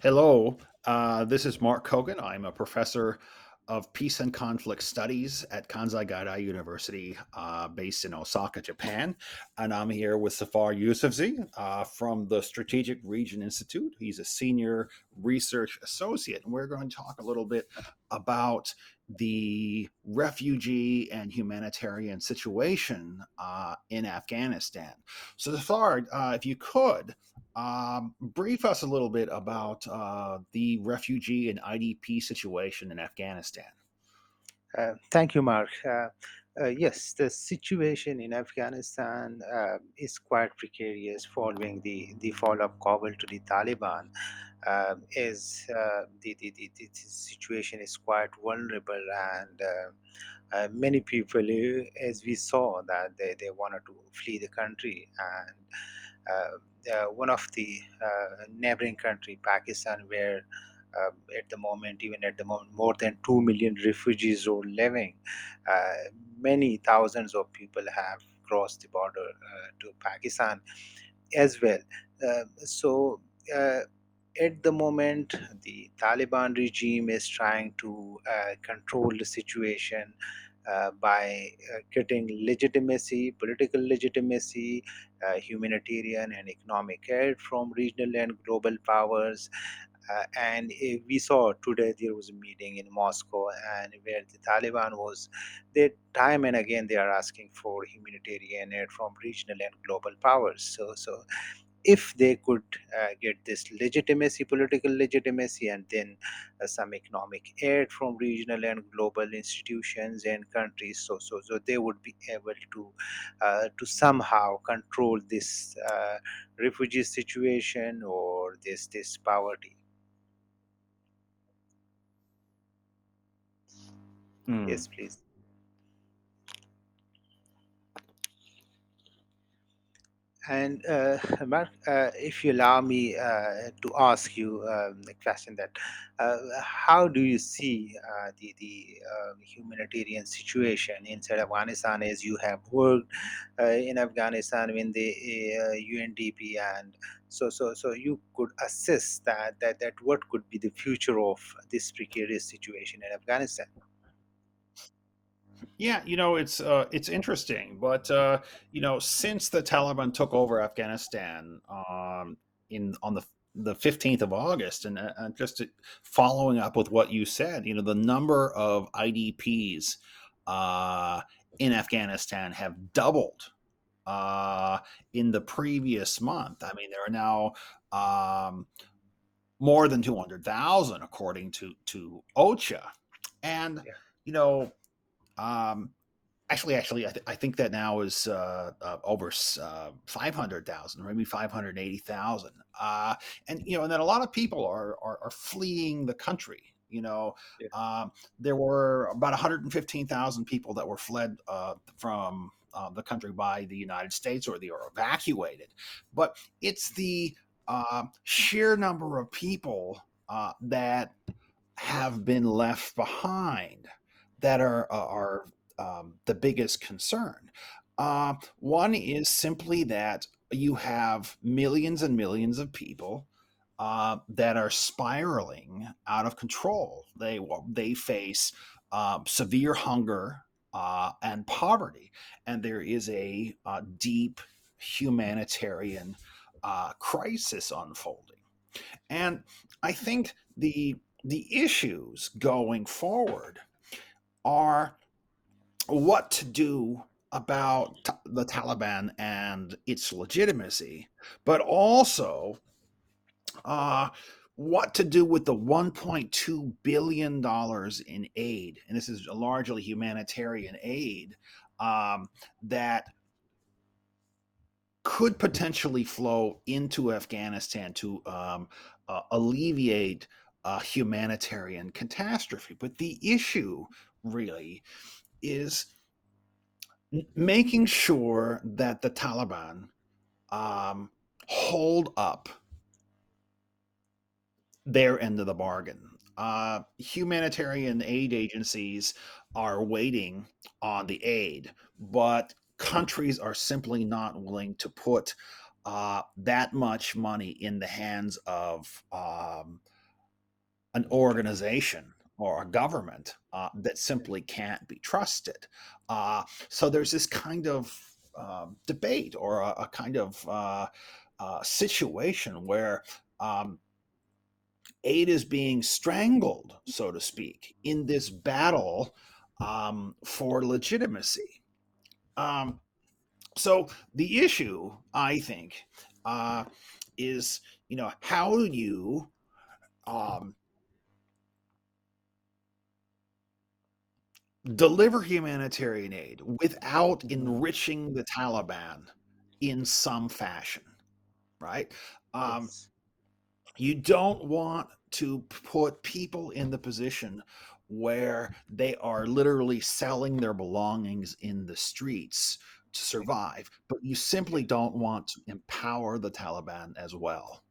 Hello, uh, this is Mark Cogan. I'm a professor of peace and conflict studies at Kansai Gaidai University, uh, based in Osaka, Japan. And I'm here with Safar Yousafzai uh, from the Strategic Vision Institute. He's a senior research associate. And we're going to talk a little bit about the refugee and humanitarian situation uh, in Afghanistan. So, Safar, uh, if you could, um, brief us a little bit about uh, the refugee and IDP situation in Afghanistan. Uh, thank you, Mark. Uh, uh, yes, the situation in Afghanistan uh, is quite precarious following the, the fall of Kabul to the Taliban. Um, is uh, the, the, the, the situation is quite vulnerable and uh, many people, as we saw, that they, they wanted to flee the country and one of the uh, neighboring country, Pakistan, where um, at the moment, even at the moment, more than 2 million refugees are living. Uh, many thousands of people have crossed the border uh, to Pakistan as well. Uh, so, at the moment, the Taliban regime is trying to control the situation uh, by uh, getting legitimacy, political legitimacy, uh, humanitarian and economic aid from regional and global powers. Uh, and we saw today there was a meeting in Moscow, and where the Taliban was, they time and again they are asking for humanitarian aid from regional and global powers. So, so if they could uh, get this legitimacy, political legitimacy, and then uh, some economic aid from regional and global institutions and countries, so so so they would be able to uh, to somehow control this uh, refugee situation or this this poverty. Mm. Yes, please. And uh, Mark, uh, if you allow me uh, to ask you um, a question, that uh, how do you see uh, the the uh, humanitarian situation inside Afghanistan as you have worked uh, in Afghanistan in the uh, UNDP, and so so so you could assess that that that what could be the future of this precarious situation in Afghanistan? Yeah, you know it's uh, it's interesting, but uh, you know since the Taliban took over Afghanistan um, in on the the fifteenth of August, and uh, uh, just to, following up with what you said, you know the number of IDPs uh, in Afghanistan have doubled uh, in the previous month. I mean, there are now um, more than two hundred thousand, according to to OCHA, and Yeah. you know um, actually, actually, I, th- I think that now is uh, uh, over uh, five hundred thousand, maybe five hundred eighty thousand. Uh, and you know, and then a lot of people are are, are fleeing the country. You know, Yeah. um, there were about one hundred and fifteen thousand people that were fled uh, from. Uh, the country by the United States, or they are evacuated, but it's the uh, sheer number of people uh, that have been left behind that are are um, the biggest concern. Uh, one is simply that you have millions and millions of people uh, that are spiraling out of control. They they face um, severe hunger uh, and poverty, and there is a, uh deep humanitarian uh, crisis unfolding. And I think the the issues going forward are what to do about the Taliban and its legitimacy, but also uh, what to do with the 1.2 billion dollars in aid, and this is largely humanitarian aid um, that could potentially flow into Afghanistan to um, uh, alleviate a humanitarian catastrophe. But the issue really is making sure that the Taliban um, hold up their end of the bargain. Uh, humanitarian aid agencies are waiting on the aid, but countries are simply not willing to put uh, that much money in the hands of um, an organization or a government uh, that simply can't be trusted. Uh, so there's this kind of um, debate or a, a kind of uh, uh situation where um, aid is being strangled, so to speak, in this battle um, for legitimacy. Um, so the issue, I think, uh, is you know how do you deliver humanitarian aid without enriching the Taliban in some fashion, right? Um, Yes. you don't want to put people in the position where they are literally selling their belongings in the streets to survive, but you simply don't want to empower the Taliban as well.